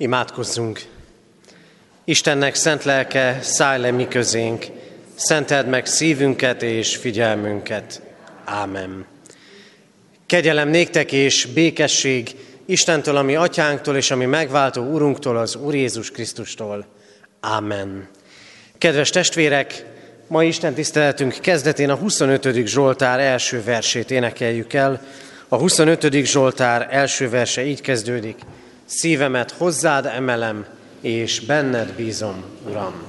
Imádkozzunk! Istennek szent lelke, szállj le mi közénk, szenteld meg szívünket és figyelmünket. Ámen. Kegyelem néktek és békesség Istentől, ami atyánktól és ami megváltó Urunktól, az Úr Jézus Krisztustól. Ámen. Kedves testvérek, ma Isten tiszteletünk kezdetén a 25. Zsoltár első versét énekeljük el. A 25. Zsoltár első verse így kezdődik. Szívemet hozzád emelem, és benned bízom, Uram.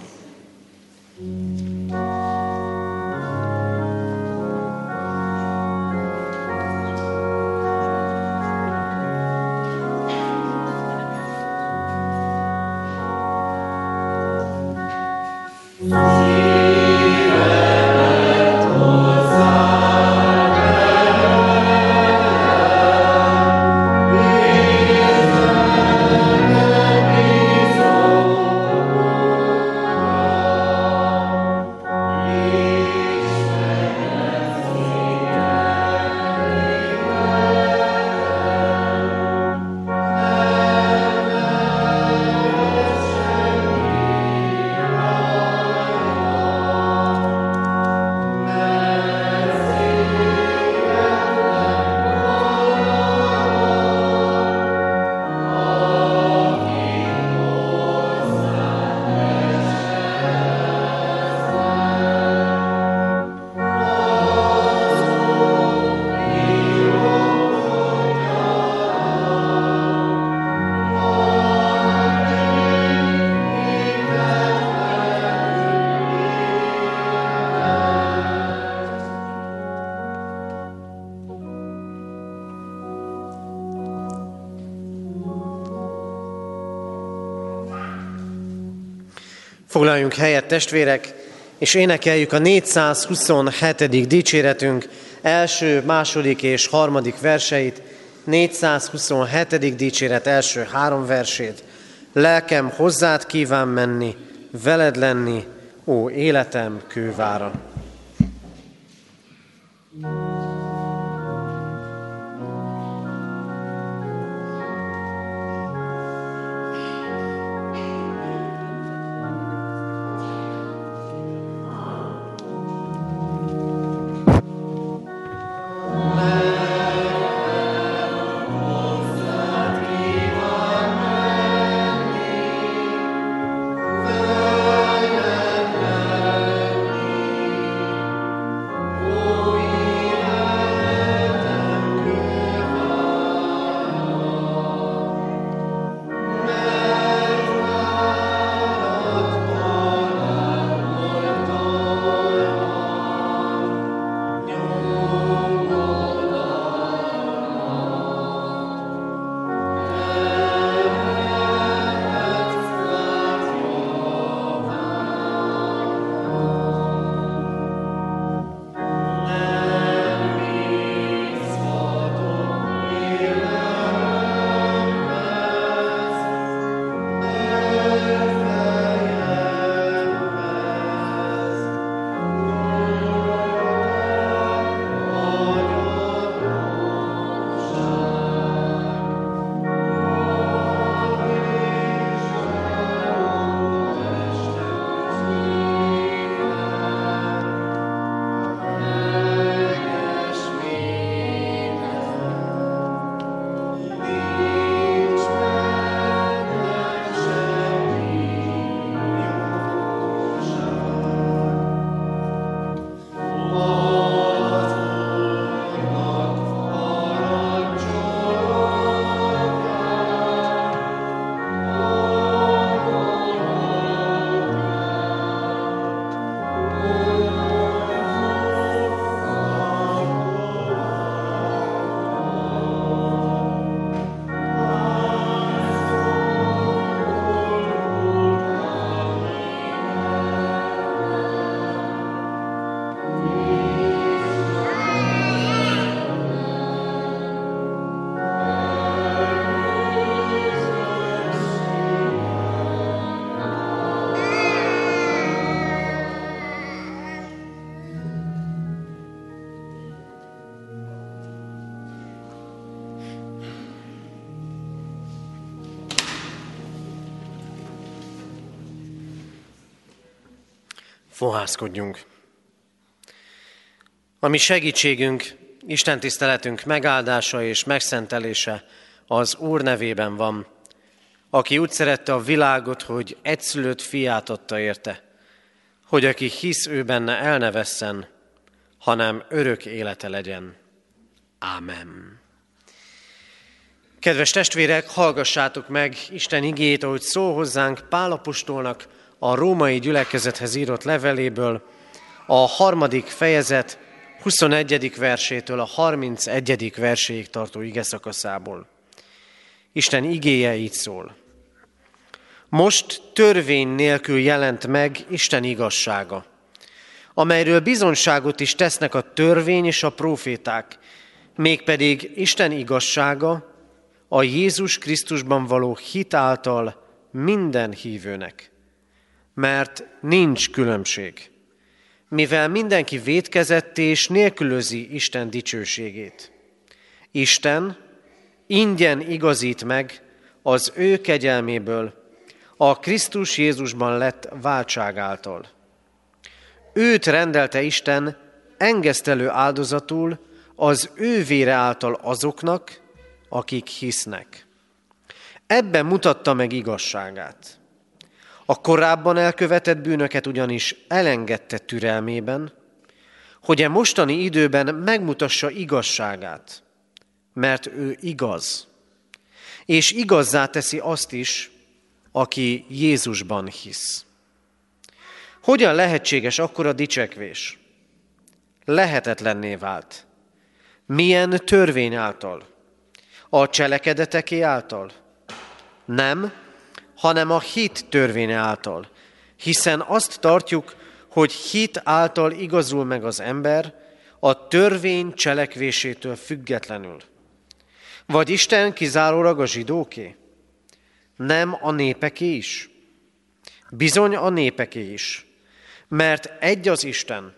Foglaljunk helyet, testvérek, és énekeljük a 427. dicséretünk első, második és harmadik verseit, 427. dicséret első három versét. Lelkem hozzád kíván menni, veled lenni, ó életem kővára. Fohászkodjunk. A mi segítségünk, Isten tiszteletünk megáldása és megszentelése az Úr nevében van, aki úgy szerette a világot, hogy egyszülött fiát adta érte, hogy aki hisz ő benne el ne vesszen, hanem örök élete legyen. Ámen. Kedves testvérek, hallgassátok meg Isten igét, ahogy szól hozzánk Pálapostolnak a római gyülekezethez írott leveléből, a harmadik fejezet 21. versétől a 31. verséig tartó ige szakaszából. Isten igéje így szól. Most törvény nélkül jelent meg Isten igazsága, amelyről bizonságot is tesznek a törvény és a proféták, mégpedig Isten igazsága a Jézus Krisztusban való hit által minden hívőnek. Mert nincs különbség, mivel mindenki védkezett és nélkülözi Isten dicsőségét. Isten ingyen igazít meg az ő kegyelméből, a Krisztus Jézusban lett váltság által. Őt rendelte Isten engesztelő áldozatul az ő vére által azoknak, akik hisznek. Ebben mutatta meg igazságát. A korábban elkövetett bűnöket ugyanis elengedte türelmében, hogy e mostani időben megmutassa igazságát, mert ő igaz, és igazzá teszi azt is, aki Jézusban hisz. Hogyan lehetséges akkor a dicsekvés? Lehetetlenné vált. Milyen törvény által? A cselekedeteké által? Nem, hanem a hit törvénye által. Hiszen azt tartjuk, hogy hit által igazul meg az ember a törvény cselekvésétől függetlenül. Vagy Isten kizárólag a zsidóké? Nem a népeké is? Bizony a népeké is. Mert egy az Isten,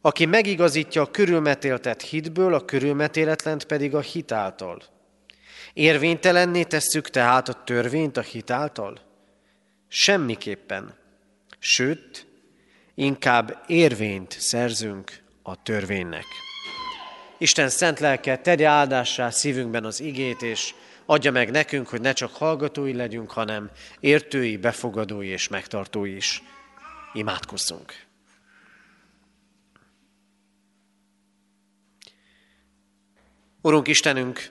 aki megigazítja a körülmetéltet hitből, a körülmetéletlent pedig a hit által. Érvénytelenné tesszük tehát a törvényt a hit által? Semmiképpen. Sőt, inkább érvényt szerzünk a törvénynek. Isten szent lelke tegye áldássá szívünkben az igét, és adja meg nekünk, hogy ne csak hallgatói legyünk, hanem értői, befogadói és megtartói is. Imádkozzunk! Urunk Istenünk,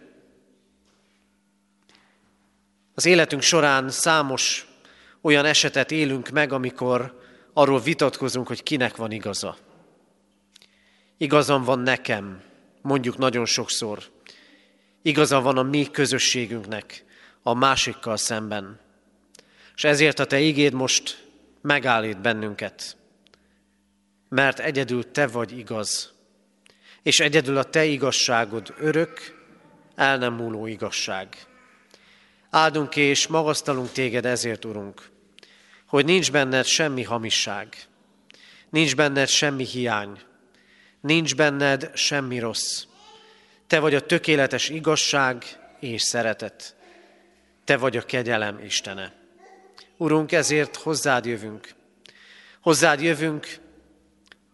az életünk során számos olyan esetet élünk meg, amikor arról vitatkozunk, hogy kinek van igaza. Igazam van nekem, mondjuk nagyon sokszor. Igaza van a mi közösségünknek a másikkal szemben. És ezért a te igéd most megállít bennünket. Mert egyedül te vagy igaz, és egyedül a te igazságod örök, el nem múló igazság. Áldunk és magasztalunk téged ezért, Urunk, hogy nincs benned semmi hamisság, nincs benned semmi hiány, nincs benned semmi rossz. Te vagy a tökéletes igazság és szeretet. Te vagy a kegyelem Istene. Urunk, ezért hozzád jövünk. Hozzád jövünk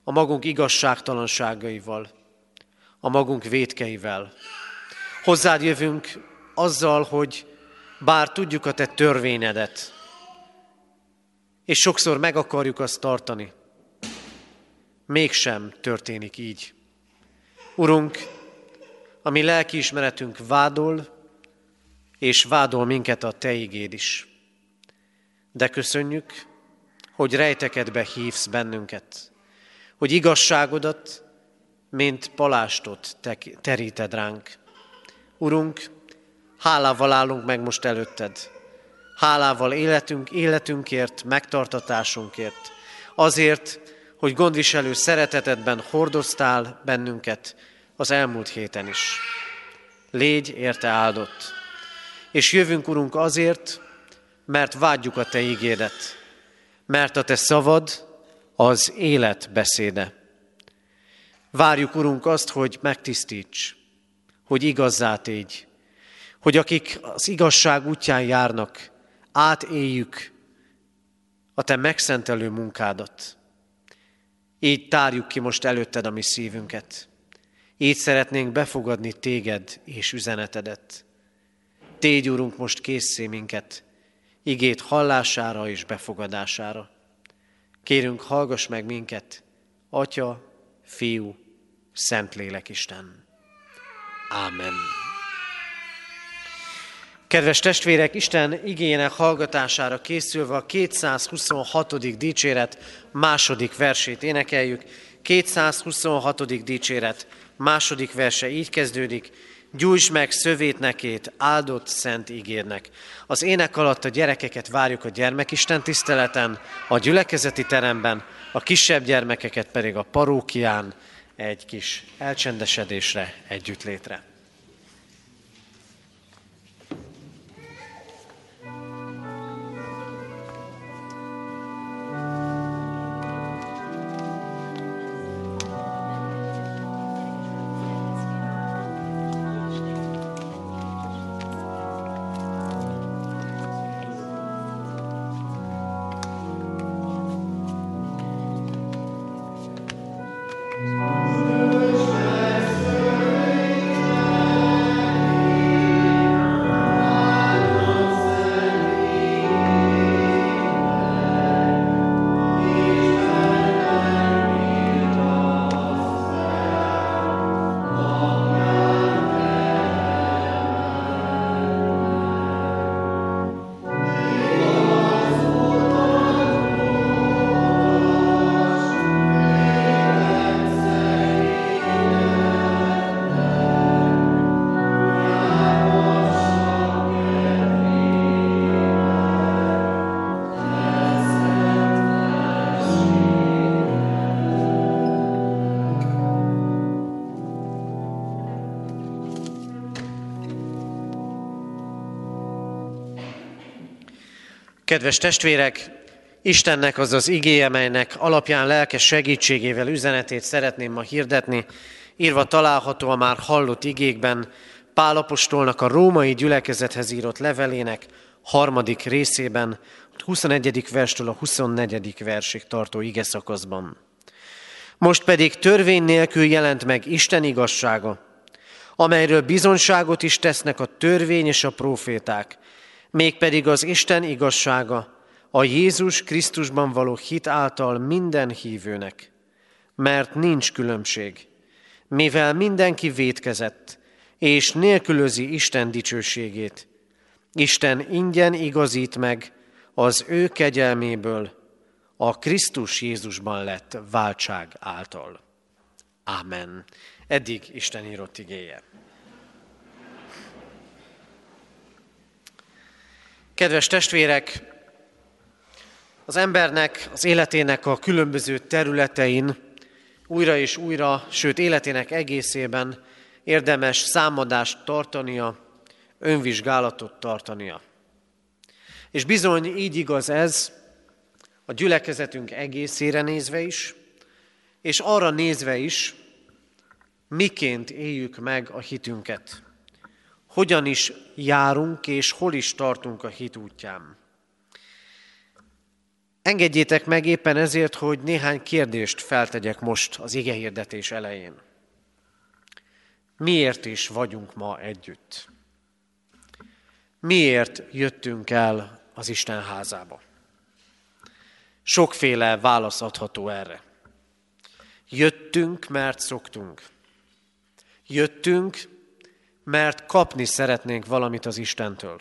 a magunk igazságtalanságaival, a magunk védkeivel. Hozzád jövünk azzal, hogy bár tudjuk a te törvényedet, és sokszor meg akarjuk azt tartani, mégsem történik így. Urunk, a mi lelkiismeretünk vádol, és vádol minket a Te igéd is. De köszönjük, hogy rejtekedbe hívsz bennünket, hogy igazságodat, mint palástot teríted ránk. Urunk, Hálával állunk meg most előtted. Hálával életünk, életünkért, megtartatásunkért. Azért, hogy gondviselő szeretetedben hordoztál bennünket az elmúlt héten is. Légy érte áldott. És jövünk, Urunk, azért, mert vágyjuk a Te ígédet, mert a Te szavad az élet beszéde. Várjuk, Urunk, azt, hogy megtisztíts, hogy igazzá tégy, hogy akik az igazság útján járnak, átéljük a Te megszentelő munkádat. Így tárjuk ki most előtted a mi szívünket. Így szeretnénk befogadni téged és üzenetedet. Tégy, Úrunk, most készé minket, igét hallására és befogadására. Kérünk, hallgass meg minket, Atya, Fiú, Szentlélek Isten. Ámen. Kedves testvérek, Isten igényének hallgatására készülve a 226. dicséret második versét énekeljük. 226. dicséret második verse így kezdődik. Gyújts meg szövétnekét, áldott szent ígérnek. Az ének alatt a gyerekeket várjuk a gyermekisten tiszteleten, a gyülekezeti teremben, a kisebb gyermekeket pedig a parókián egy kis elcsendesedésre, együttlétre. Kedves testvérek, Istennek az az igéje, melynek alapján lelkes segítségével üzenetét szeretném ma hirdetni, írva található a már hallott igékben, Pálapostolnak a római gyülekezethez írott levelének harmadik részében, 21. verstől a 24. versig tartó ige szakaszban. Most pedig törvény nélkül jelent meg Isten igazsága, amelyről bizonságot is tesznek a törvény és a proféták, mégpedig az Isten igazsága, a Jézus Krisztusban való hit által minden hívőnek, mert nincs különbség, mivel mindenki vétkezett, és nélkülözi Isten dicsőségét. Isten ingyen igazít meg az ő kegyelméből a Krisztus Jézusban lett váltság által. Amen. Eddig Isten írott igéje. Kedves testvérek, az embernek, az életének a különböző területein újra és újra, sőt életének egészében érdemes számadást tartania, önvizsgálatot tartania. És bizony így igaz ez a gyülekezetünk egészére nézve is, és arra nézve is, miként éljük meg a hitünket hogyan is járunk és hol is tartunk a hit útján. Engedjétek meg éppen ezért, hogy néhány kérdést feltegyek most az igehirdetés elején. Miért is vagyunk ma együtt? Miért jöttünk el az Isten házába? Sokféle válasz adható erre. Jöttünk, mert szoktunk. Jöttünk, mert kapni szeretnénk valamit az Istentől.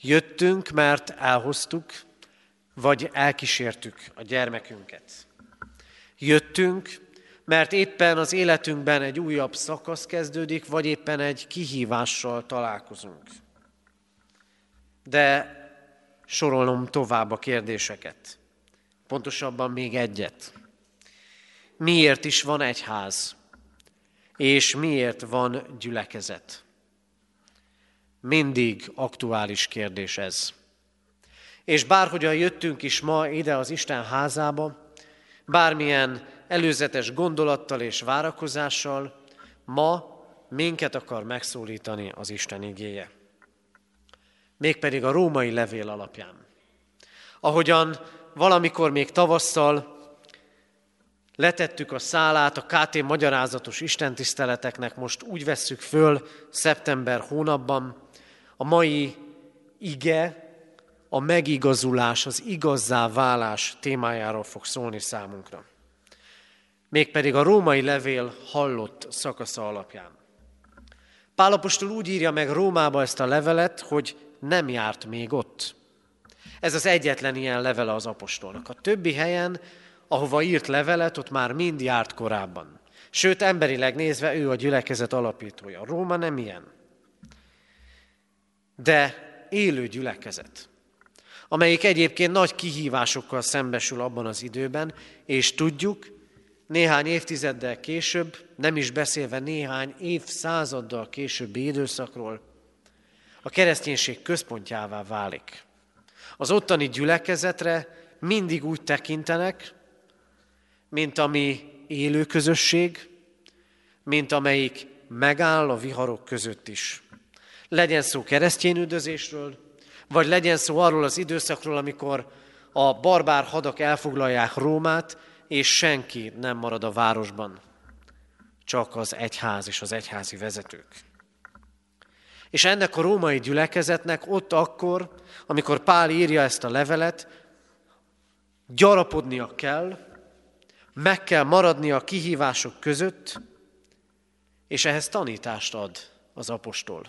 Jöttünk, mert elhoztuk, vagy elkísértük a gyermekünket. Jöttünk, mert éppen az életünkben egy újabb szakasz kezdődik, vagy éppen egy kihívással találkozunk. De sorolom tovább a kérdéseket. Pontosabban még egyet. Miért is van egy ház? És miért van gyülekezet? Mindig aktuális kérdés ez. És bárhogyan jöttünk is ma ide az Isten házába, bármilyen előzetes gondolattal és várakozással, ma minket akar megszólítani az Isten igéje. Mégpedig a római levél alapján. Ahogyan valamikor még tavasszal Letettük a szálát a KT magyarázatos istentiszteleteknek, most úgy vesszük föl szeptember hónapban. A mai ige a megigazulás, az igazzá válás témájáról fog szólni számunkra. Mégpedig a római levél hallott szakasza alapján. Pálapostól úgy írja meg Rómába ezt a levelet, hogy nem járt még ott. Ez az egyetlen ilyen levele az apostolnak. A többi helyen, ahova írt levelet, ott már mind járt korábban. Sőt, emberileg nézve ő a gyülekezet alapítója. Róma nem ilyen. De élő gyülekezet, amelyik egyébként nagy kihívásokkal szembesül abban az időben, és tudjuk, néhány évtizeddel később, nem is beszélve néhány évszázaddal későbbi időszakról, a kereszténység központjává válik. Az ottani gyülekezetre mindig úgy tekintenek, mint ami élő közösség, mint amelyik megáll a viharok között is. Legyen szó keresztény üldözésről, vagy legyen szó arról az időszakról, amikor a barbár hadak elfoglalják Rómát, és senki nem marad a városban, csak az egyház és az egyházi vezetők. És ennek a római gyülekezetnek ott akkor, amikor Pál írja ezt a levelet, gyarapodnia kell, meg kell maradnia a kihívások között, és ehhez tanítást ad az apostol.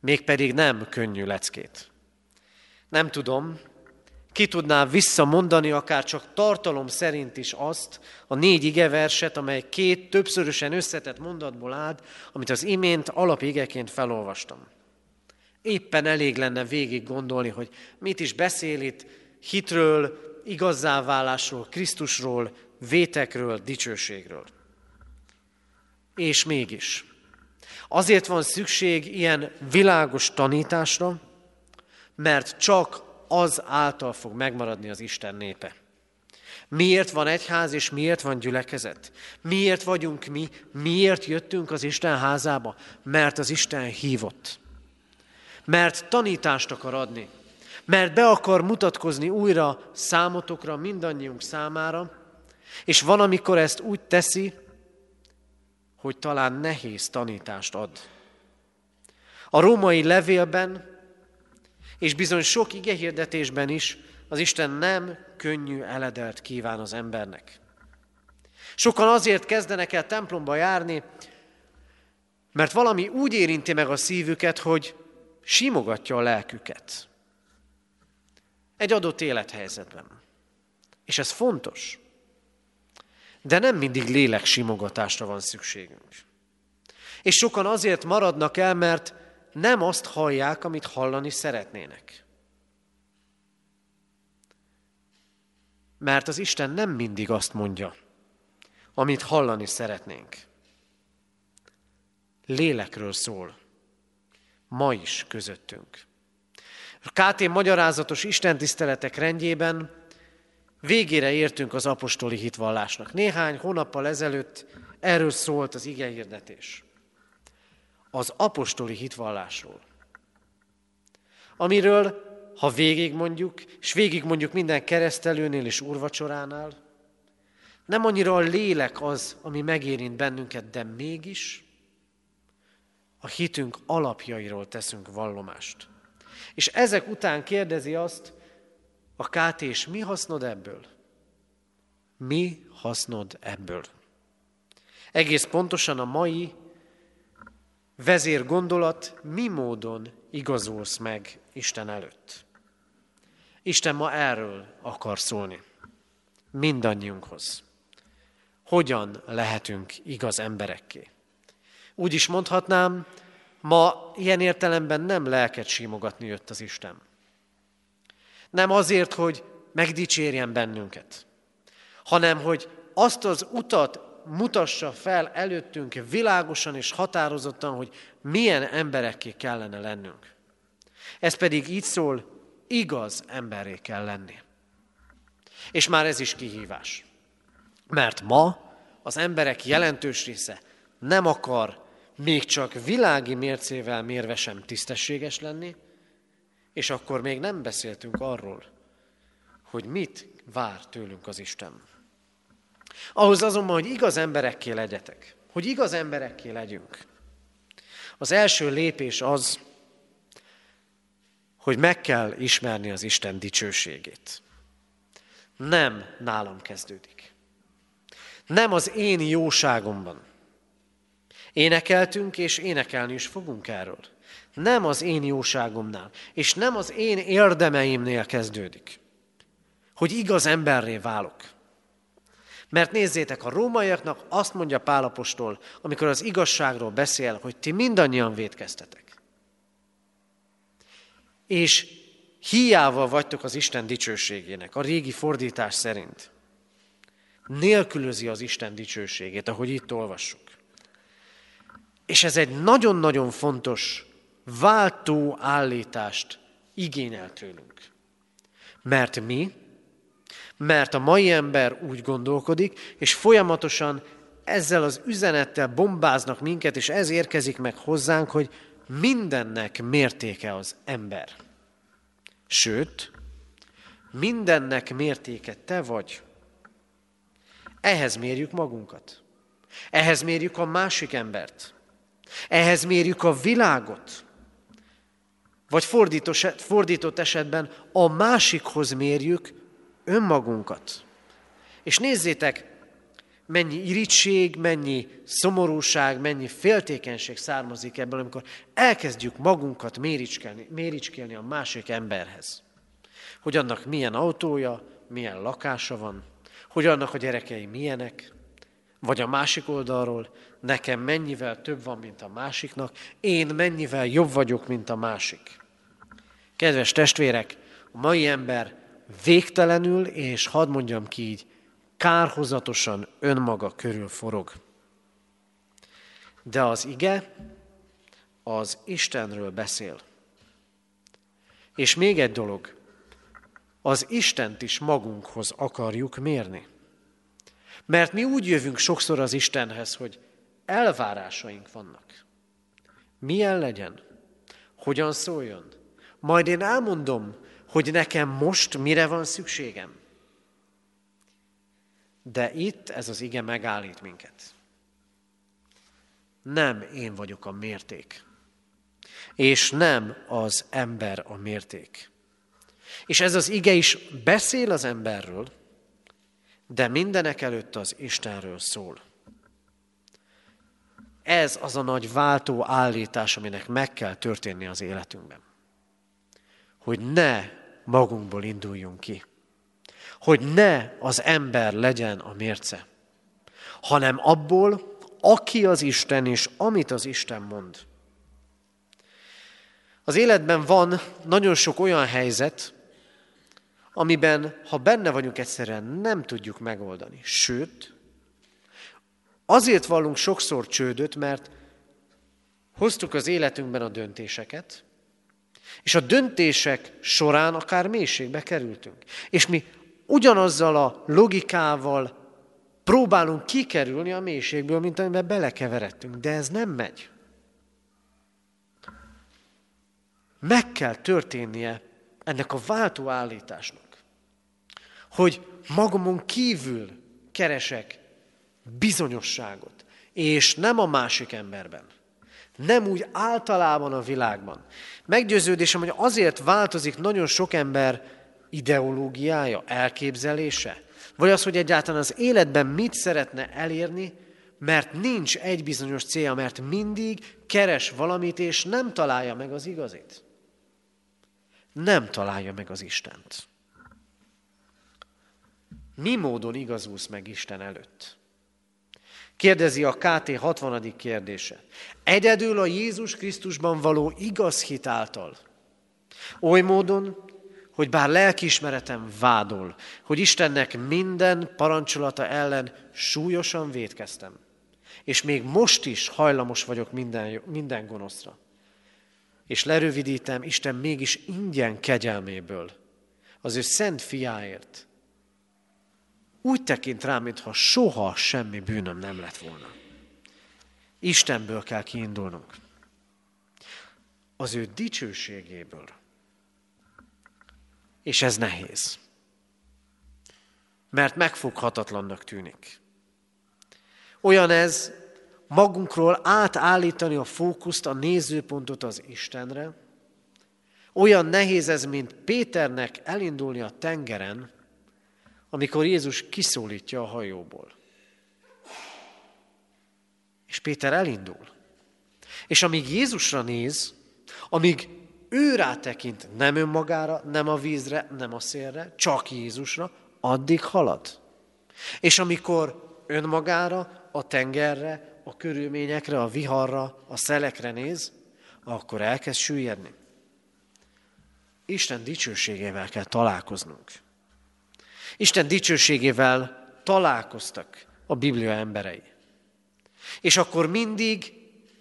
Mégpedig nem könnyű leckét. Nem tudom, ki tudná visszamondani akár csak tartalom szerint is azt, a négy igeverset, amely két többszörösen összetett mondatból áll, amit az imént alapigeként felolvastam. Éppen elég lenne végig gondolni, hogy mit is beszél itt hitről, igazzáválásról, Krisztusról, vétekről, dicsőségről. És mégis, azért van szükség ilyen világos tanításra, mert csak az által fog megmaradni az Isten népe. Miért van egyház, és miért van gyülekezet? Miért vagyunk mi? Miért jöttünk az Isten házába? Mert az Isten hívott. Mert tanítást akar adni. Mert be akar mutatkozni újra számotokra, mindannyiunk számára, és van, amikor ezt úgy teszi, hogy talán nehéz tanítást ad. A római levélben és bizony sok igehirdetésben is az Isten nem könnyű eledelt kíván az embernek. Sokan azért kezdenek el templomba járni, mert valami úgy érinti meg a szívüket, hogy simogatja a lelküket. Egy adott élethelyzetben. És ez fontos. De nem mindig lélek simogatásra van szükségünk. És sokan azért maradnak el, mert nem azt hallják, amit hallani szeretnének. Mert az Isten nem mindig azt mondja, amit hallani szeretnénk. Lélekről szól. Ma is közöttünk. A KT magyarázatos istentiszteletek rendjében végére értünk az apostoli hitvallásnak. Néhány hónappal ezelőtt erről szólt az ige hirdetés az apostoli hitvallásról. Amiről, ha végig mondjuk, és végig mondjuk minden keresztelőnél és úrvacsoránál, nem annyira a lélek az, ami megérint bennünket, de mégis a hitünk alapjairól teszünk vallomást. És ezek után kérdezi azt a KT, mi hasznod ebből? Mi hasznod ebből? Egész pontosan a mai vezér gondolat, mi módon igazolsz meg Isten előtt. Isten ma erről akar szólni. Mindannyiunkhoz. Hogyan lehetünk igaz emberekké? Úgy is mondhatnám, ma ilyen értelemben nem lelket simogatni jött az Isten. Nem azért, hogy megdicsérjen bennünket, hanem hogy azt az utat mutassa fel előttünk világosan és határozottan, hogy milyen emberekké kellene lennünk. Ez pedig így szól, igaz emberré kell lenni. És már ez is kihívás. Mert ma az emberek jelentős része nem akar még csak világi mércével mérve sem tisztességes lenni, és akkor még nem beszéltünk arról, hogy mit vár tőlünk az Isten. Ahhoz azonban, hogy igaz emberekké legyetek, hogy igaz emberekké legyünk. Az első lépés az, hogy meg kell ismerni az Isten dicsőségét. Nem nálam kezdődik. Nem az én jóságomban. Énekeltünk, és énekelni is fogunk erről. Nem az én jóságomnál, és nem az én érdemeimnél kezdődik, hogy igaz emberré válok. Mert nézzétek, a rómaiaknak azt mondja Pálapostól, amikor az igazságról beszél, hogy ti mindannyian védkeztetek. És hiába vagytok az Isten dicsőségének, a régi fordítás szerint. Nélkülözi az Isten dicsőségét, ahogy itt olvassuk. És ez egy nagyon-nagyon fontos váltó állítást igényel tőlünk. Mert mi, mert a mai ember úgy gondolkodik, és folyamatosan ezzel az üzenettel bombáznak minket, és ez érkezik meg hozzánk, hogy mindennek mértéke az ember. Sőt, mindennek mértéke te vagy. Ehhez mérjük magunkat. Ehhez mérjük a másik embert. Ehhez mérjük a világot. Vagy fordított esetben a másikhoz mérjük önmagunkat. És nézzétek, mennyi irigység, mennyi szomorúság, mennyi féltékenység származik ebből, amikor elkezdjük magunkat méricskélni, méricskélni a másik emberhez. Hogy annak milyen autója, milyen lakása van, hogy annak a gyerekei milyenek, vagy a másik oldalról, nekem mennyivel több van, mint a másiknak, én mennyivel jobb vagyok, mint a másik. Kedves testvérek, a mai ember végtelenül, és hadd mondjam ki így, kárhozatosan önmaga körül forog. De az ige az Istenről beszél. És még egy dolog, az Istent is magunkhoz akarjuk mérni. Mert mi úgy jövünk sokszor az Istenhez, hogy elvárásaink vannak. Milyen legyen? Hogyan szóljon? Majd én elmondom, hogy nekem most mire van szükségem. De itt ez az ige megállít minket. Nem én vagyok a mérték, és nem az ember a mérték. És ez az ige is beszél az emberről, de mindenek előtt az Istenről szól. Ez az a nagy váltó állítás, aminek meg kell történni az életünkben. Hogy ne magunkból induljunk ki. Hogy ne az ember legyen a mérce, hanem abból, aki az Isten és amit az Isten mond. Az életben van nagyon sok olyan helyzet, amiben, ha benne vagyunk egyszerűen, nem tudjuk megoldani. Sőt, azért vallunk sokszor csődöt, mert hoztuk az életünkben a döntéseket, és a döntések során akár mélységbe kerültünk. És mi ugyanazzal a logikával próbálunk kikerülni a mélységből, mint amiben belekeveredtünk. De ez nem megy. Meg kell történnie ennek a váltó állításnak, hogy magamon kívül keresek bizonyosságot, és nem a másik emberben. Nem úgy általában a világban. Meggyőződésem, hogy azért változik nagyon sok ember ideológiája, elképzelése, vagy az, hogy egyáltalán az életben mit szeretne elérni, mert nincs egy bizonyos célja, mert mindig keres valamit, és nem találja meg az igazit. Nem találja meg az Istent. Mi módon igazulsz meg Isten előtt? Kérdezi a KT 60. kérdése. Egyedül a Jézus Krisztusban való igaz hit által. Oly módon, hogy bár lelkiismeretem vádol, hogy Istennek minden parancsolata ellen súlyosan védkeztem, és még most is hajlamos vagyok minden, minden gonoszra. És lerövidítem, Isten mégis ingyen kegyelméből, az ő szent fiáért úgy tekint rám, mintha soha semmi bűnöm nem lett volna. Istenből kell kiindulnunk. Az ő dicsőségéből. És ez nehéz. Mert megfoghatatlannak tűnik. Olyan ez magunkról átállítani a fókuszt, a nézőpontot az Istenre. Olyan nehéz ez, mint Péternek elindulni a tengeren, amikor Jézus kiszólítja a hajóból. És Péter elindul. És amíg Jézusra néz, amíg ő rátekint nem önmagára, nem a vízre, nem a szélre, csak Jézusra, addig halad. És amikor önmagára, a tengerre, a körülményekre, a viharra, a szelekre néz, akkor elkezd süllyedni. Isten dicsőségével kell találkoznunk. Isten dicsőségével találkoztak a Biblia emberei. És akkor mindig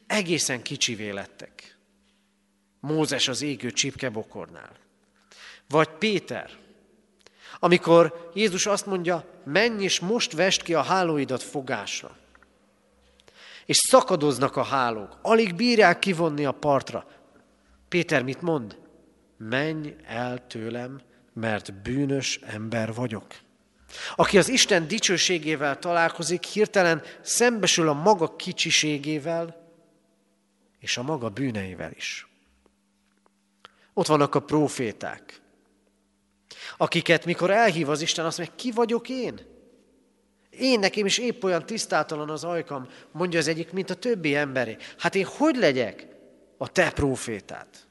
egészen kicsivé lettek. Mózes az égő csipkebokornál. Vagy Péter, amikor Jézus azt mondja, menj és most vest ki a hálóidat fogásra. És szakadoznak a hálók, alig bírják kivonni a partra. Péter mit mond? Menj el tőlem, mert bűnös ember vagyok. Aki az Isten dicsőségével találkozik, hirtelen szembesül a maga kicsiségével és a maga bűneivel is. Ott vannak a proféták, akiket mikor elhív az Isten, azt mondja, ki vagyok én? Én nekem is épp olyan tisztátalan az ajkam, mondja az egyik, mint a többi emberé. Hát én hogy legyek a te profétát?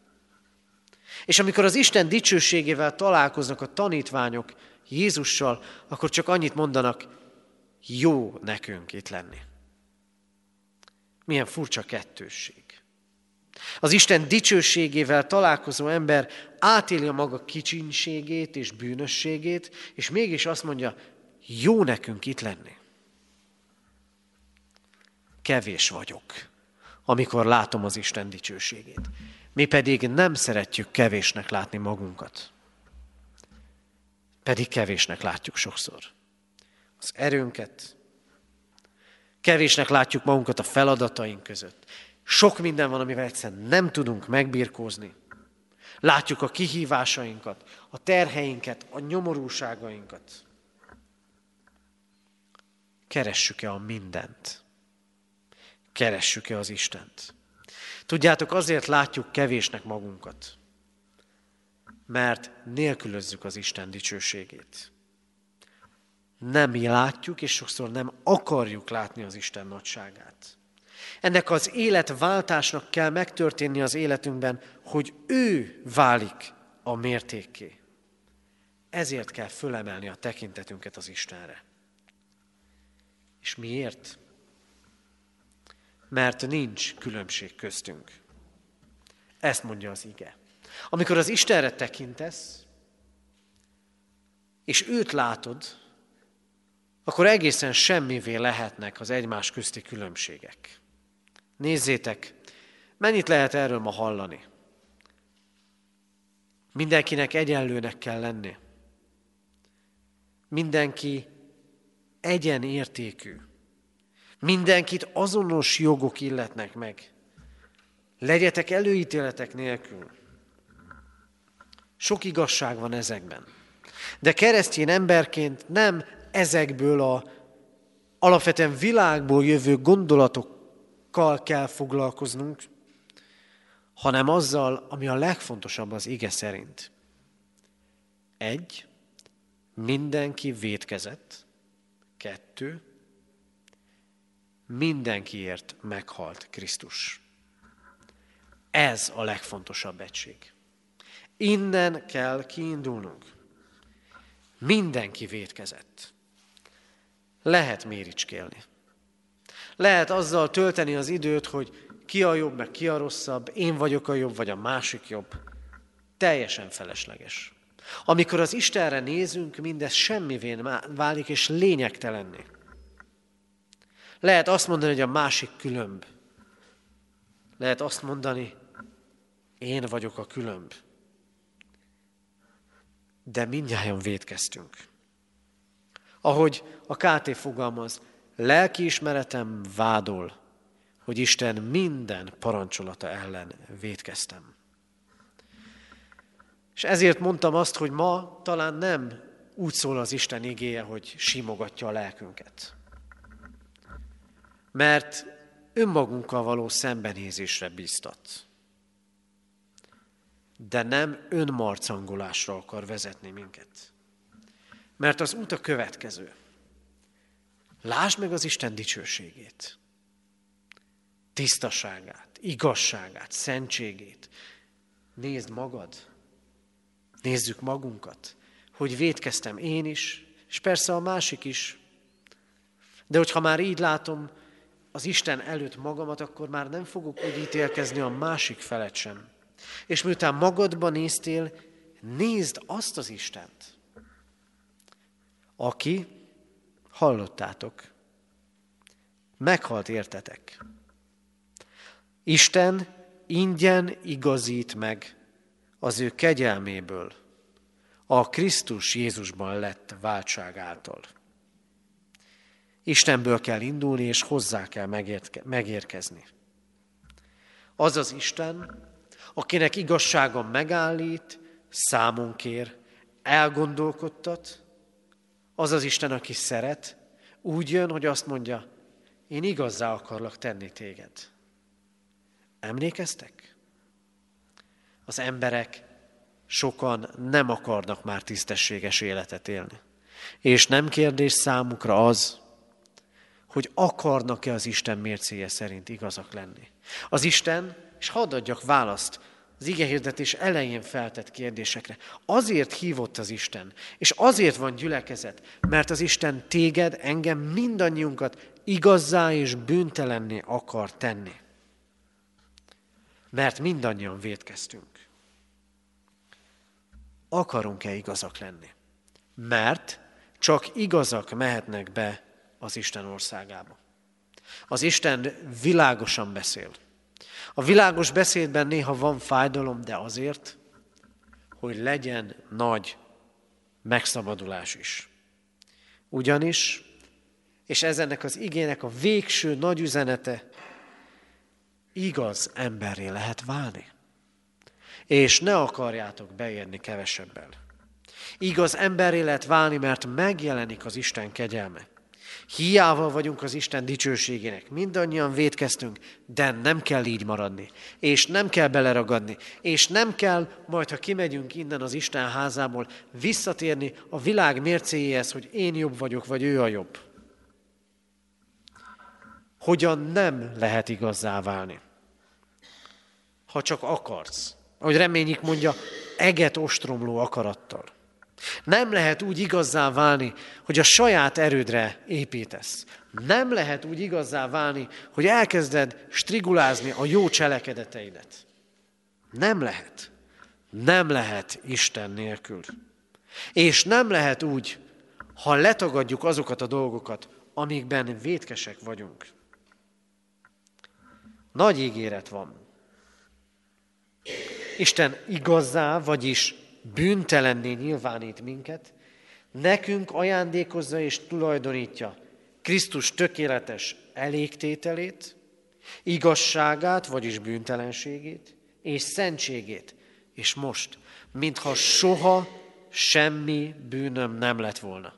És amikor az Isten dicsőségével találkoznak a tanítványok Jézussal, akkor csak annyit mondanak, jó nekünk itt lenni. Milyen furcsa kettősség. Az Isten dicsőségével találkozó ember átéli a maga kicsinségét és bűnösségét, és mégis azt mondja, jó nekünk itt lenni. Kevés vagyok, amikor látom az Isten dicsőségét. Mi pedig nem szeretjük kevésnek látni magunkat. Pedig kevésnek látjuk sokszor. Az erőnket, kevésnek látjuk magunkat a feladataink között. Sok minden van, amivel egyszerűen nem tudunk megbirkózni. Látjuk a kihívásainkat, a terheinket, a nyomorúságainkat. Keressük-e a mindent? Keressük-e az Istent? Tudjátok, azért látjuk kevésnek magunkat, mert nélkülözzük az Isten dicsőségét. Nem mi látjuk, és sokszor nem akarjuk látni az Isten nagyságát. Ennek az életváltásnak kell megtörténni az életünkben, hogy ő válik a mértékké. Ezért kell fölemelni a tekintetünket az Istenre. És miért? Mert nincs különbség köztünk. Ezt mondja az ige. Amikor az Istenre tekintesz, és őt látod, akkor egészen semmivé lehetnek az egymás közti különbségek. Nézzétek, mennyit lehet erről ma hallani? Mindenkinek egyenlőnek kell lenni. Mindenki egyenértékű. Mindenkit azonos jogok illetnek meg. Legyetek előítéletek nélkül. Sok igazság van ezekben. De keresztény emberként nem ezekből a alapvetően világból jövő gondolatokkal kell foglalkoznunk, hanem azzal, ami a legfontosabb az ige szerint. Egy, mindenki védkezett. Kettő, mindenkiért meghalt Krisztus. Ez a legfontosabb egység. Innen kell kiindulnunk. Mindenki védkezett. Lehet méricskélni. Lehet azzal tölteni az időt, hogy ki a jobb, meg ki a rosszabb, én vagyok a jobb, vagy a másik jobb. Teljesen felesleges. Amikor az Istenre nézünk, mindez semmivén válik, és lényegtelenné. Lehet azt mondani, hogy a másik különb. Lehet azt mondani, én vagyok a különb. De mindjárt védkeztünk. Ahogy a KT fogalmaz, lelkiismeretem vádol, hogy Isten minden parancsolata ellen védkeztem. És ezért mondtam azt, hogy ma talán nem úgy szól az Isten igéje, hogy simogatja a lelkünket, mert önmagunkkal való szembenézésre bíztat. De nem önmarcangolásra akar vezetni minket. Mert az út a következő. Lásd meg az Isten dicsőségét, tisztaságát, igazságát, szentségét. Nézd magad, nézzük magunkat, hogy védkeztem én is, és persze a másik is. De hogyha már így látom az Isten előtt magamat, akkor már nem fogok úgy ítélkezni a másik felet sem. És miután magadba néztél, nézd azt az Istent, aki, hallottátok, meghalt értetek. Isten ingyen igazít meg az ő kegyelméből, a Krisztus Jézusban lett váltság által. Istenből kell indulni, és hozzá kell megérkezni. Az az Isten, akinek igazsága megállít, számon kér, elgondolkodtat, az az Isten, aki szeret, úgy jön, hogy azt mondja, én igazzá akarlak tenni téged. Emlékeztek? Az emberek sokan nem akarnak már tisztességes életet élni. És nem kérdés számukra az, hogy akarnak-e az Isten mércéje szerint igazak lenni. Az Isten, és hadd adjak választ az igehirdetés elején feltett kérdésekre. Azért hívott az Isten, és azért van gyülekezet, mert az Isten téged, engem, mindannyiunkat igazzá és bűntelenné akar tenni. Mert mindannyian védkeztünk. Akarunk-e igazak lenni? Mert csak igazak mehetnek be az Isten országába. Az Isten világosan beszél. A világos beszédben néha van fájdalom, de azért, hogy legyen nagy megszabadulás is. Ugyanis, és ez ennek az igének a végső nagy üzenete, igaz emberré lehet válni. És ne akarjátok beérni kevesebbel. Igaz emberré lehet válni, mert megjelenik az Isten kegyelme. Hiával vagyunk az Isten dicsőségének. Mindannyian védkeztünk, de nem kell így maradni. És nem kell beleragadni. És nem kell, majd ha kimegyünk innen az Isten házából, visszatérni a világ mércéjéhez, hogy én jobb vagyok, vagy ő a jobb. Hogyan nem lehet igazzá válni? Ha csak akarsz. Ahogy reményik mondja, eget ostromló akarattal. Nem lehet úgy igazzá válni, hogy a saját erődre építesz. Nem lehet úgy igazzá válni, hogy elkezded strigulázni a jó cselekedeteidet. Nem lehet. Nem lehet Isten nélkül. És nem lehet úgy, ha letagadjuk azokat a dolgokat, amikben vétkesek vagyunk. Nagy ígéret van. Isten igazzá, vagyis bűntelenné nyilvánít minket, nekünk ajándékozza és tulajdonítja Krisztus tökéletes elégtételét, igazságát, vagyis bűntelenségét, és szentségét, és most, mintha soha semmi bűnöm nem lett volna,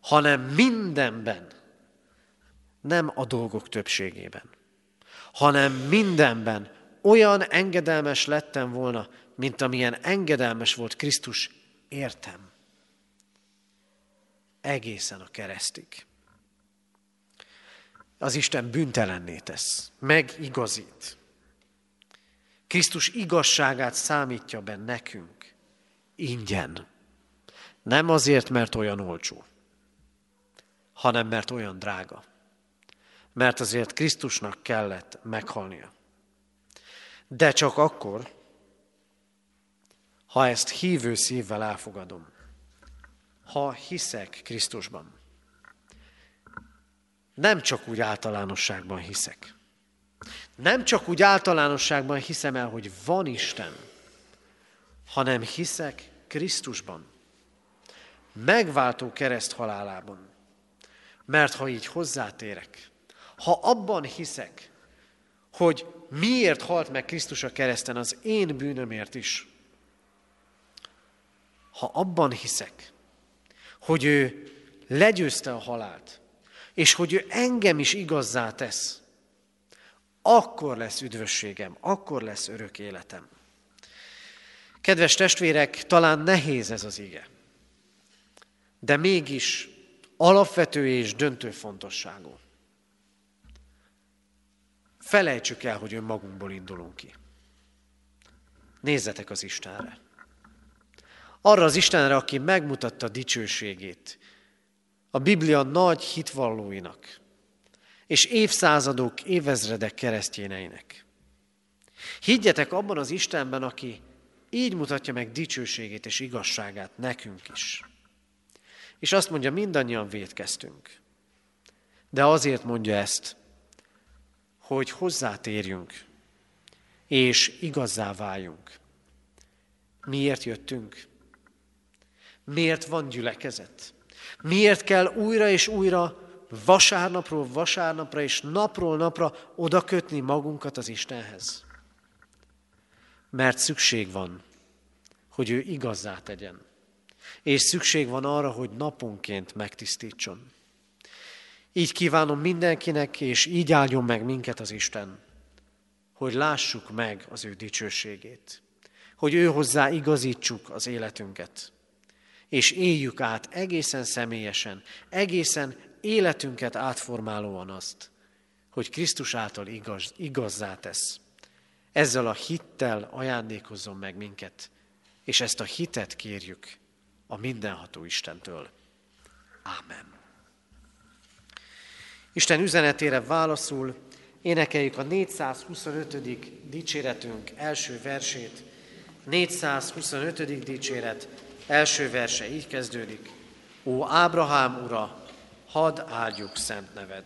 hanem mindenben, nem a dolgok többségében, hanem mindenben olyan engedelmes lettem volna, mint amilyen engedelmes volt Krisztus, értem. Egészen a keresztig. Az Isten büntelenné tesz, megigazít. Krisztus igazságát számítja be nekünk, ingyen. Nem azért, mert olyan olcsó, hanem mert olyan drága. Mert azért Krisztusnak kellett meghalnia. De csak akkor, ha ezt hívő szívvel elfogadom, ha hiszek Krisztusban. Nem csak úgy általánosságban hiszek. Nem csak úgy általánosságban hiszem el, hogy van Isten, hanem hiszek Krisztusban. Megváltó kereszt halálában. Mert ha így hozzátérek, ha abban hiszek, hogy miért halt meg Krisztus a kereszten az én bűnömért is, ha abban hiszek, hogy ő legyőzte a halált, és hogy ő engem is igazzá tesz, akkor lesz üdvösségem, akkor lesz örök életem. Kedves testvérek, talán nehéz ez az ige, de mégis alapvető és döntő fontosságú. Felejtsük el, hogy önmagunkból indulunk ki. Nézzetek az Istenre. Arra az Istenre, aki megmutatta dicsőségét a Biblia nagy hitvallóinak, és évszázadok, évezredek keresztjéneinek. Higgyetek abban az Istenben, aki így mutatja meg dicsőségét és igazságát nekünk is. És azt mondja, mindannyian védkeztünk. De azért mondja ezt, hogy hozzátérjünk, és igazzá váljunk. Miért jöttünk? Miért van gyülekezet? Miért kell újra és újra vasárnapról vasárnapra és napról napra oda kötni magunkat az Istenhez? Mert szükség van, hogy ő igazzá tegyen. És szükség van arra, hogy naponként megtisztítson. Így kívánom mindenkinek, és így áldjon meg minket az Isten, hogy lássuk meg az ő dicsőségét, hogy ő hozzá igazítsuk az életünket, és éljük át egészen személyesen, egészen életünket átformálóan azt, hogy Krisztus által igaz, igazzá tesz. Ezzel a hittel ajándékozzon meg minket, és ezt a hitet kérjük a mindenható Istentől. Ámen. Isten üzenetére válaszul énekeljük a 425. dicséretünk első versét. 425. dicséret első verse így kezdődik. Ó Ábrahám ura, hadd áldjuk szent neved.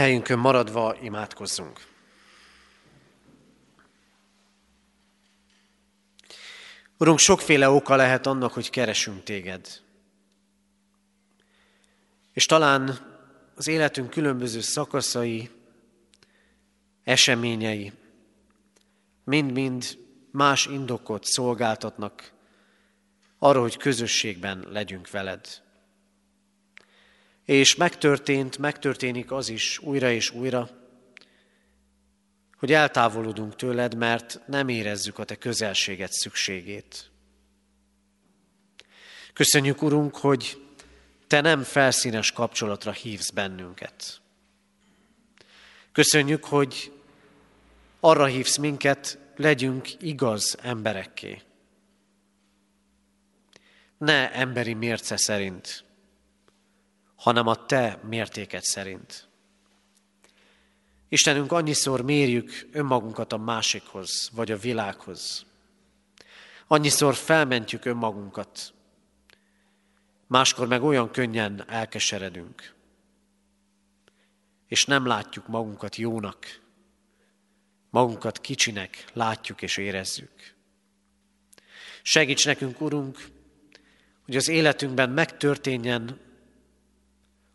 Helyünkön maradva imádkozzunk. Urunk, sokféle oka lehet annak, hogy keresünk téged. És talán az életünk különböző szakaszai, eseményei mind-mind más indokot szolgáltatnak arra, hogy közösségben legyünk veled. És megtörtént, megtörténik az is újra és újra, hogy eltávolodunk tőled, mert nem érezzük a te közelséget szükségét. Köszönjük, Urunk, hogy te nem felszínes kapcsolatra hívsz bennünket. Köszönjük, hogy arra hívsz minket, legyünk igaz emberekké. Ne emberi mérce szerint, hanem a te mértéket szerint. Istenünk, annyiszor mérjük önmagunkat a másikhoz, vagy a világhoz. Annyiszor felmentjük önmagunkat. Máskor meg olyan könnyen elkeseredünk. És nem látjuk magunkat jónak. Magunkat kicsinek látjuk és érezzük. Segíts nekünk, Urunk, hogy az életünkben megtörténjen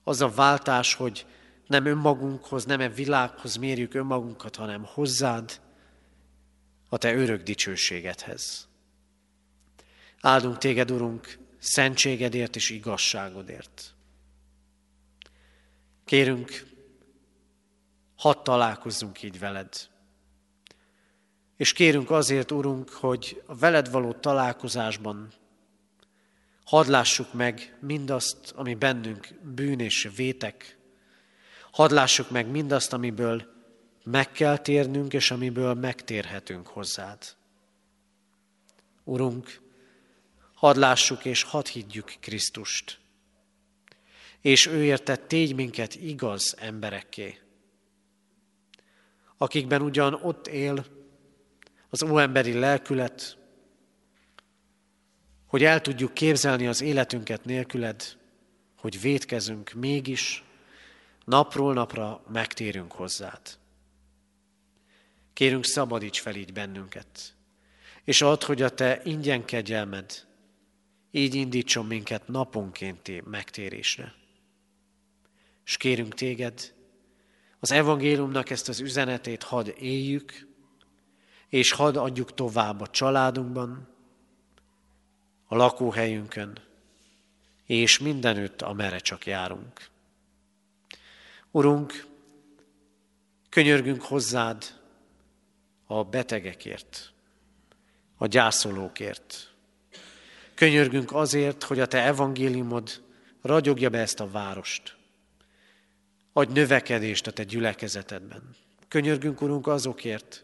az a váltás, hogy nem önmagunkhoz, nem e világhoz mérjük önmagunkat, hanem hozzád, a te örök dicsőségedhez. Áldunk téged, Urunk, szentségedért és igazságodért. Kérünk, hadd találkozzunk így veled. És kérünk azért, Urunk, hogy a veled való találkozásban hadd lássuk meg mindazt, ami bennünk bűn és vétek. Hadd lássuk meg mindazt, amiből meg kell térnünk, és amiből megtérhetünk hozzád. Urunk, hadd lássuk és hadd higgyük Krisztust, és ő érte tégy minket igaz emberekké, akikben ugyan ott él az óemberi lelkület, hogy el tudjuk képzelni az életünket nélküled, hogy védkezünk, mégis napról napra megtérünk hozzád. Kérünk, szabadíts fel így bennünket, és add, hogy a Te ingyen kegyelmed így indítson minket naponkénti megtérésre. És kérünk Téged, az evangéliumnak ezt az üzenetét hadd éljük, és hadd adjuk tovább a családunkban, a lakóhelyünkön, és mindenütt, amerre csak járunk. Urunk, könyörgünk hozzád a betegekért, a gyászolókért. Könyörgünk azért, hogy a Te evangéliumod ragyogja be ezt a várost. Adj növekedést a Te gyülekezetedben. Könyörgünk, Urunk, azokért,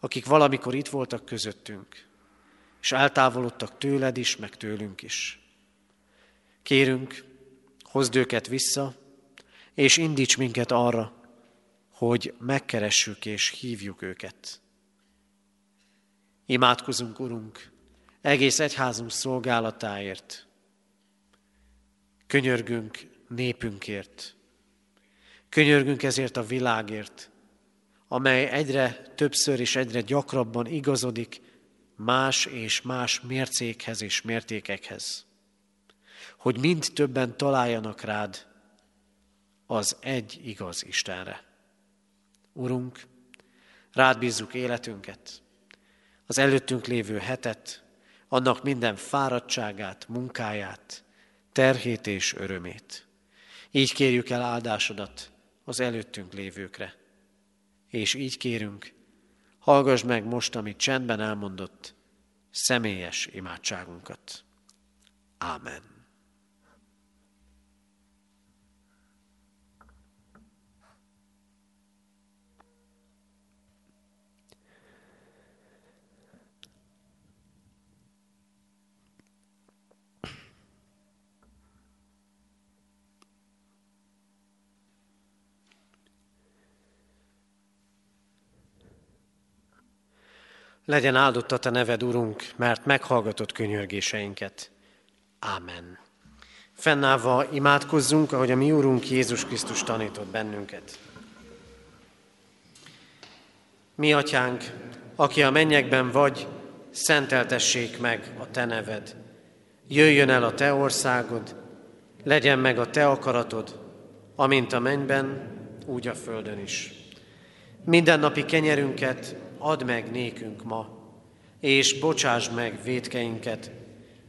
akik valamikor itt voltak közöttünk, és eltávolodtak tőled is, meg tőlünk is. Kérünk, hozd őket vissza, és indíts minket arra, hogy megkeressük és hívjuk őket. Imádkozunk, Urunk, egész egyházunk szolgálatáért. Könyörgünk népünkért. Könyörgünk ezért a világért, amely egyre többször és egyre gyakrabban igazodik más és más mércékhez és mértékekhez. Hogy mind többen találjanak rád az egy igaz Istenre. Urunk, rád bízzuk életünket, az előttünk lévő hetet, annak minden fáradtságát, munkáját, terhét és örömét. Így kérjük el áldásodat az előttünk lévőkre. És így kérünk, hallgass meg most, amit csendben elmondott, személyes imádságunkat. Ámen. Legyen áldott a Te neved, Urunk, mert meghallgatott könyörgéseinket. Ámen. Fennállva imádkozzunk, ahogy a mi Úrunk Jézus Krisztus tanított bennünket. Mi, Atyánk, aki a mennyekben vagy, szenteltessék meg a Te neved. Jöjjön el a Te országod, legyen meg a Te akaratod, amint a mennyben, úgy a földön is. Mindennapi kenyerünket add meg nékünk ma, és bocsáss meg védkeinket,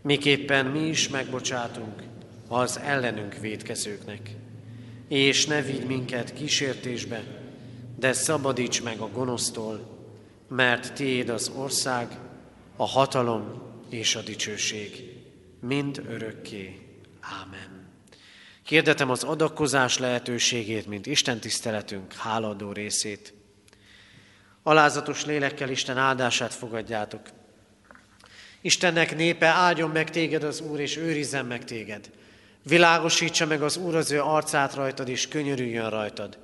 miképpen mi is megbocsátunk az ellenünk védkezőknek. És ne vigy minket kísértésbe, de szabadíts meg a gonosztól, mert tiéd az ország, a hatalom és a dicsőség, mind örökké. Ámen. Kérdetem az adakozás lehetőségét, mint Isten tiszteletünk háladó részét. Alázatos lélekkel Isten áldását fogadjátok. Istennek népe, áldjon meg téged az Úr, és őrizzen meg téged. Világosítsa meg az Úr az ő arcát rajtad, és könyörüljön rajtad.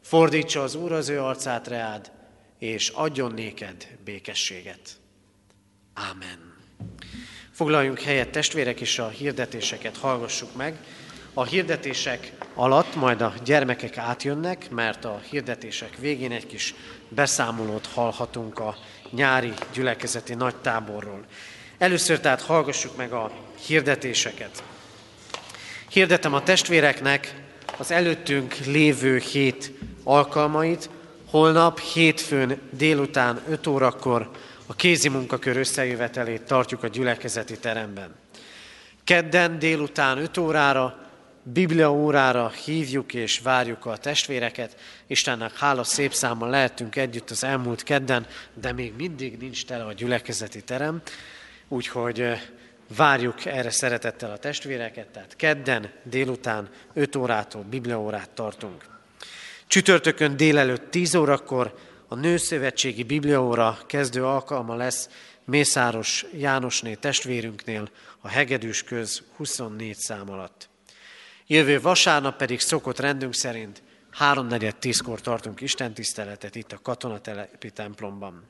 Fordítsa az Úr az ő arcát reád, és adjon néked békességet. Ámen. Foglaljunk helyet testvérek, és a hirdetéseket hallgassuk meg. A hirdetések alatt majd a gyermekek átjönnek, mert a hirdetések végén egy kis beszámolót hallhatunk a nyári gyülekezeti nagy táborról. Először tehát hallgassuk meg a hirdetéseket. Hirdetem a testvéreknek, az előttünk lévő hét alkalmait. Holnap, hétfőn délután 5 órakor a kézi munkakör összejövetelét tartjuk a gyülekezeti teremben. Kedden délután 5 órára, Biblia órára hívjuk és várjuk a testvéreket. Istennek hála szép számmal lehetünk együtt az elmúlt kedden, de még mindig nincs tele a gyülekezeti terem, úgyhogy várjuk erre szeretettel a testvéreket, tehát kedden délután 5 órától Bibliaórát tartunk. Csütörtökön délelőtt 10 órakor a Nőszövetségi Bibliaóra kezdő alkalma lesz Mészáros Jánosné testvérünknél a Hegedűs köz 24 szám alatt. Jövő vasárnap pedig szokott rendünk szerint 3.4.10-kor tartunk Isten tiszteletet itt a katonatelepi templomban.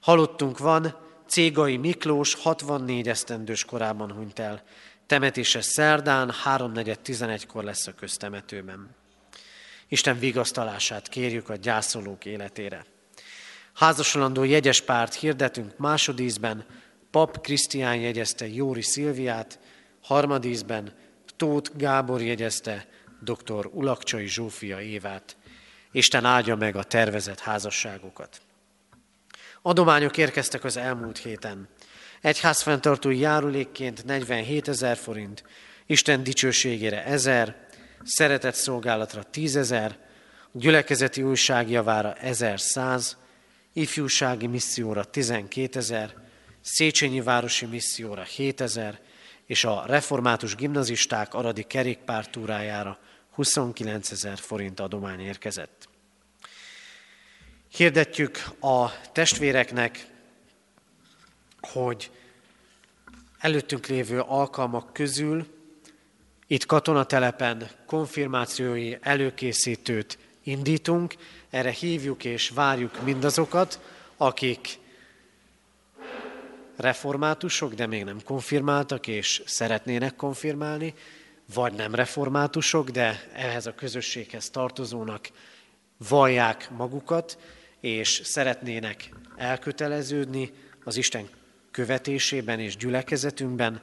Halottunk van, Cégai Miklós 64 esztendős korában hunyt el. Temetése szerdán 3.4.11-kor lesz a köztemetőben. Isten vigasztalását kérjük a gyászolók életére. Házasolandó jegyes párt hirdetünk másodízben, Pap Krisztián jegyezte Jóri Szilviát, harmadízben Tóth Gábor jegyezte dr. Ulakcsai Zsófia Évát. Isten áldja meg a tervezett házasságokat. Adományok érkeztek az elmúlt héten. Egyházfenntartói járulékként 47 ezer forint, Isten dicsőségére ezer, szeretett szolgálatra tízezer, gyülekezeti újság javára 1100, ifjúsági misszióra 12 ezer, Széchenyi városi misszióra 7000, és a református gimnazisták aradi kerékpártúrájára 29 ezer forint adomány érkezett. Hirdetjük a testvéreknek, hogy előttünk lévő alkalmak közül itt katonatelepen konfirmációi előkészítőt indítunk, erre hívjuk és várjuk mindazokat, akik reformátusok, de még nem konfirmáltak, és szeretnének konfirmálni, vagy nem reformátusok, de ehhez a közösséghez tartozónak vallják magukat, és szeretnének elköteleződni az Isten követésében és gyülekezetünkben,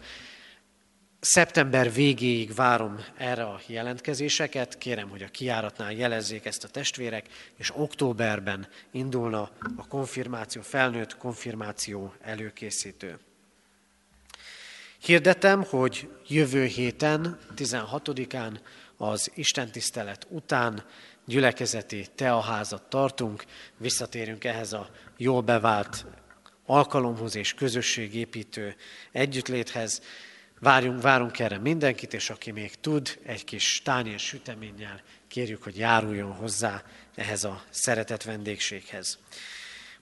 Szeptember végéig várom erre a jelentkezéseket, kérem, hogy a kiáratnál jelezzék ezt a testvérek, és októberben indulna a konfirmáció, felnőtt konfirmáció előkészítő. Hirdetem, hogy jövő héten, 16-án az istentisztelet után gyülekezeti teaházat tartunk, visszatérünk ehhez a jól bevált alkalomhoz és közösségépítő együttléthez. Várjunk, várunk erre mindenkit, és aki még tud, egy kis tányér süteménnyel kérjük, hogy járuljon hozzá ehhez a szeretett vendégséghez.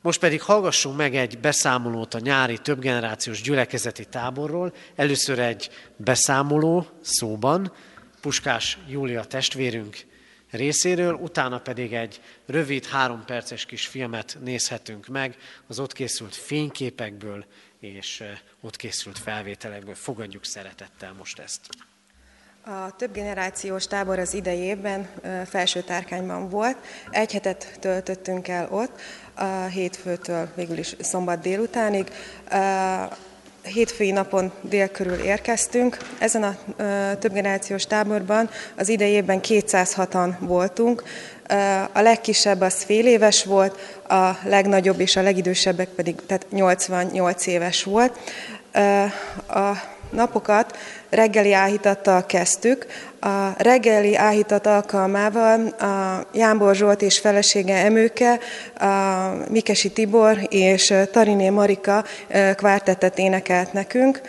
Most pedig hallgassunk meg egy beszámolót a nyári többgenerációs gyülekezeti táborról. Először egy beszámoló szóban, Puskás Júlia testvérünk részéről, utána pedig egy rövid, három perces kis filmet nézhetünk meg az ott készült fényképekből és ott készült felvételekből. Fogadjuk szeretettel most ezt. A több generációs tábor az idejében felső tárkányban volt. Egy hetet töltöttünk el ott, a hétfőtől végül is szombat délutánig. Hétfői napon dél körül érkeztünk. Ezen a több generációs táborban az idejében 206-an voltunk. A legkisebb az fél éves volt, a legnagyobb és a legidősebbek pedig tehát 88 éves volt. A napokat reggeli áhítattal kezdtük. A reggeli áhítat alkalmával a Jánbor Zsolt és felesége Emőke, a Mikesi Tibor és Tariné Marika kvártettet énekelt nekünk.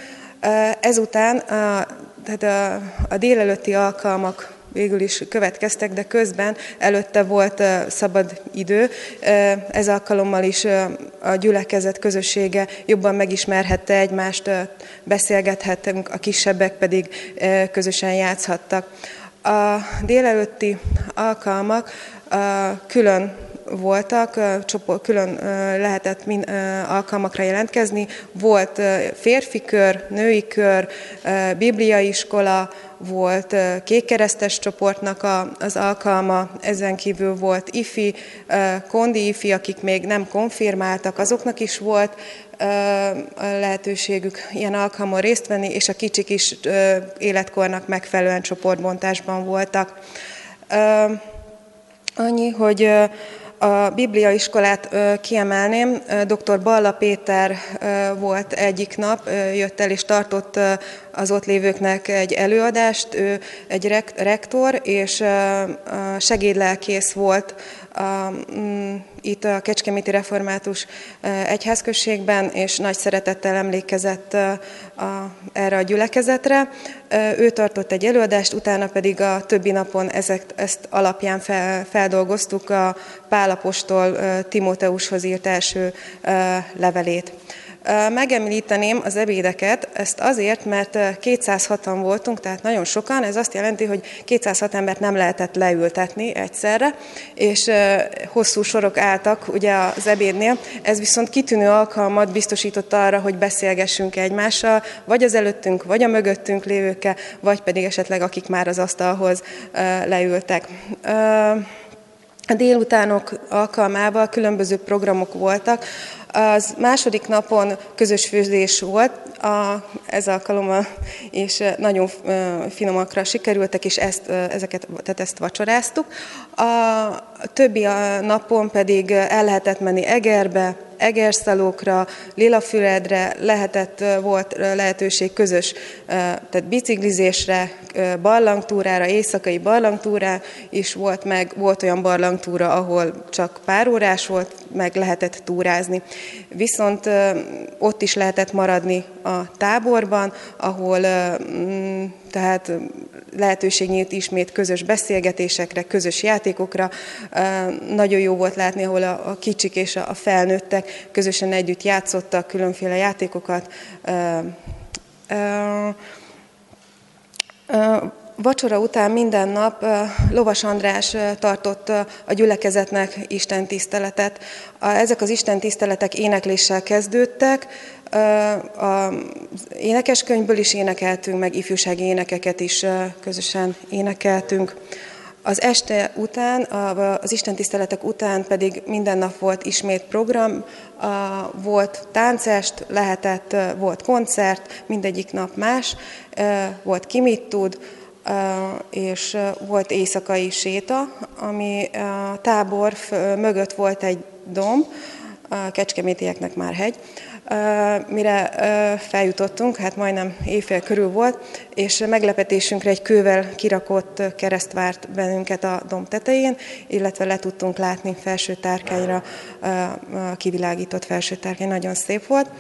Ezután a, tehát a, a délelőtti alkalmak végül is következtek, de közben előtte volt szabad idő. Ez alkalommal is a gyülekezet közössége jobban megismerhette egymást, beszélgethettünk, a kisebbek pedig közösen játszhattak. A délelőtti alkalmak külön voltak, külön lehetett alkalmakra jelentkezni. Volt férfi kör, női kör, bibliai iskola, volt kékkeresztes csoportnak a, az alkalma, ezen kívül volt ifi, kondi ifi, akik még nem konfirmáltak, azoknak is volt lehetőségük ilyen alkalmon részt venni, és a kicsik is életkornak megfelelően csoportbontásban voltak. Annyi, hogy a Biblia iskolát kiemelném, dr. Balla Péter volt egyik nap, jött el és tartott az ott lévőknek egy előadást, ő egy rektor, és segédlelkész volt a, mm, itt a Kecskeméti Református Egyházközségben, és nagy szeretettel emlékezett a, erre a gyülekezetre. Ő tartott egy előadást, utána pedig a többi napon ezek, ezt alapján fel, feldolgoztuk a Pálapostól Timóteushoz írt első levelét. Megemlíteném az ebédeket, ezt azért, mert 206-an voltunk, tehát nagyon sokan, ez azt jelenti, hogy 206 embert nem lehetett leültetni egyszerre, és hosszú sorok álltak ugye az ebédnél, ez viszont kitűnő alkalmat biztosított arra, hogy beszélgessünk egymással, vagy az előttünk, vagy a mögöttünk lévőkkel, vagy pedig esetleg akik már az asztalhoz leültek. A délutánok alkalmával különböző programok voltak, az második napon közös főzés volt, a, ez alkalommal, és nagyon finomakra sikerültek, és ezt, ezeket, tehát ezt vacsoráztuk. A többi a napon pedig el lehetett menni Egerbe, Egerszalókra, Lilafüredre, lehetett, volt lehetőség közös, tehát biciklizésre, barlangtúrára, éjszakai barlangtúrá is volt, meg volt olyan barlangtúra, ahol csak pár órás volt, meg lehetett túrázni. Viszont ott is lehetett maradni a táborban, ahol mm, tehát lehetőség nyílt ismét közös beszélgetésekre, közös játékokra. Nagyon jó volt látni, ahol a kicsik és a felnőttek közösen együtt játszottak különféle játékokat vacsora után minden nap Lovas András tartott a gyülekezetnek Isten tiszteletet. Ezek az Isten tiszteletek énekléssel kezdődtek, az énekeskönyvből is énekeltünk, meg ifjúsági énekeket is közösen énekeltünk. Az este után, az Isten tiszteletek után pedig minden nap volt ismét program, volt táncest, lehetett, volt koncert, mindegyik nap más, volt ki mit tud, és volt éjszakai séta, ami a tábor mögött volt egy domb, a kecskemétieknek már hegy, mire feljutottunk, hát majdnem éjfél körül volt, és meglepetésünkre egy kővel kirakott kereszt várt bennünket a domb tetején, illetve le tudtunk látni felső tárkányra, kivilágított felső tárkány, nagyon szép volt.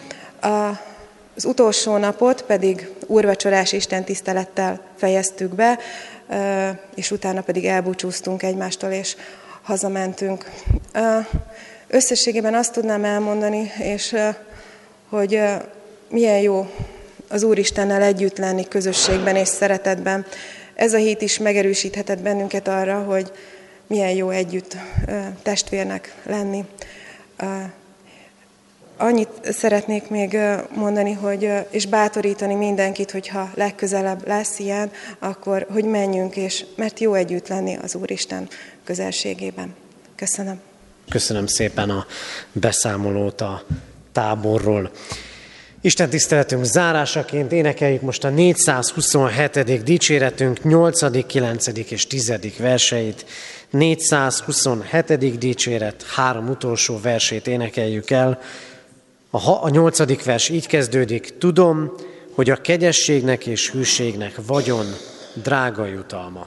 Az utolsó napot pedig úrvacsorás Isten tisztelettel fejeztük be, és utána pedig elbúcsúztunk egymástól, és hazamentünk. Összességében azt tudnám elmondani, és hogy milyen jó az Úristennel együtt lenni közösségben és szeretetben. Ez a hét is megerősíthetett bennünket arra, hogy milyen jó együtt testvérnek lenni. Annyit szeretnék még mondani, hogy, és bátorítani mindenkit, hogyha legközelebb lesz ilyen, akkor hogy menjünk, és mert jó együtt lenni az Úristen közelségében. Köszönöm. Köszönöm szépen a beszámolót a táborról. Isten tiszteletünk zárásaként énekeljük most a 427. dicséretünk 8., 9. és 10. verseit. 427. dicséret három utolsó versét énekeljük el. A, a nyolcadik vers így kezdődik. Tudom, hogy a kegyességnek és hűségnek vagyon drága jutalma.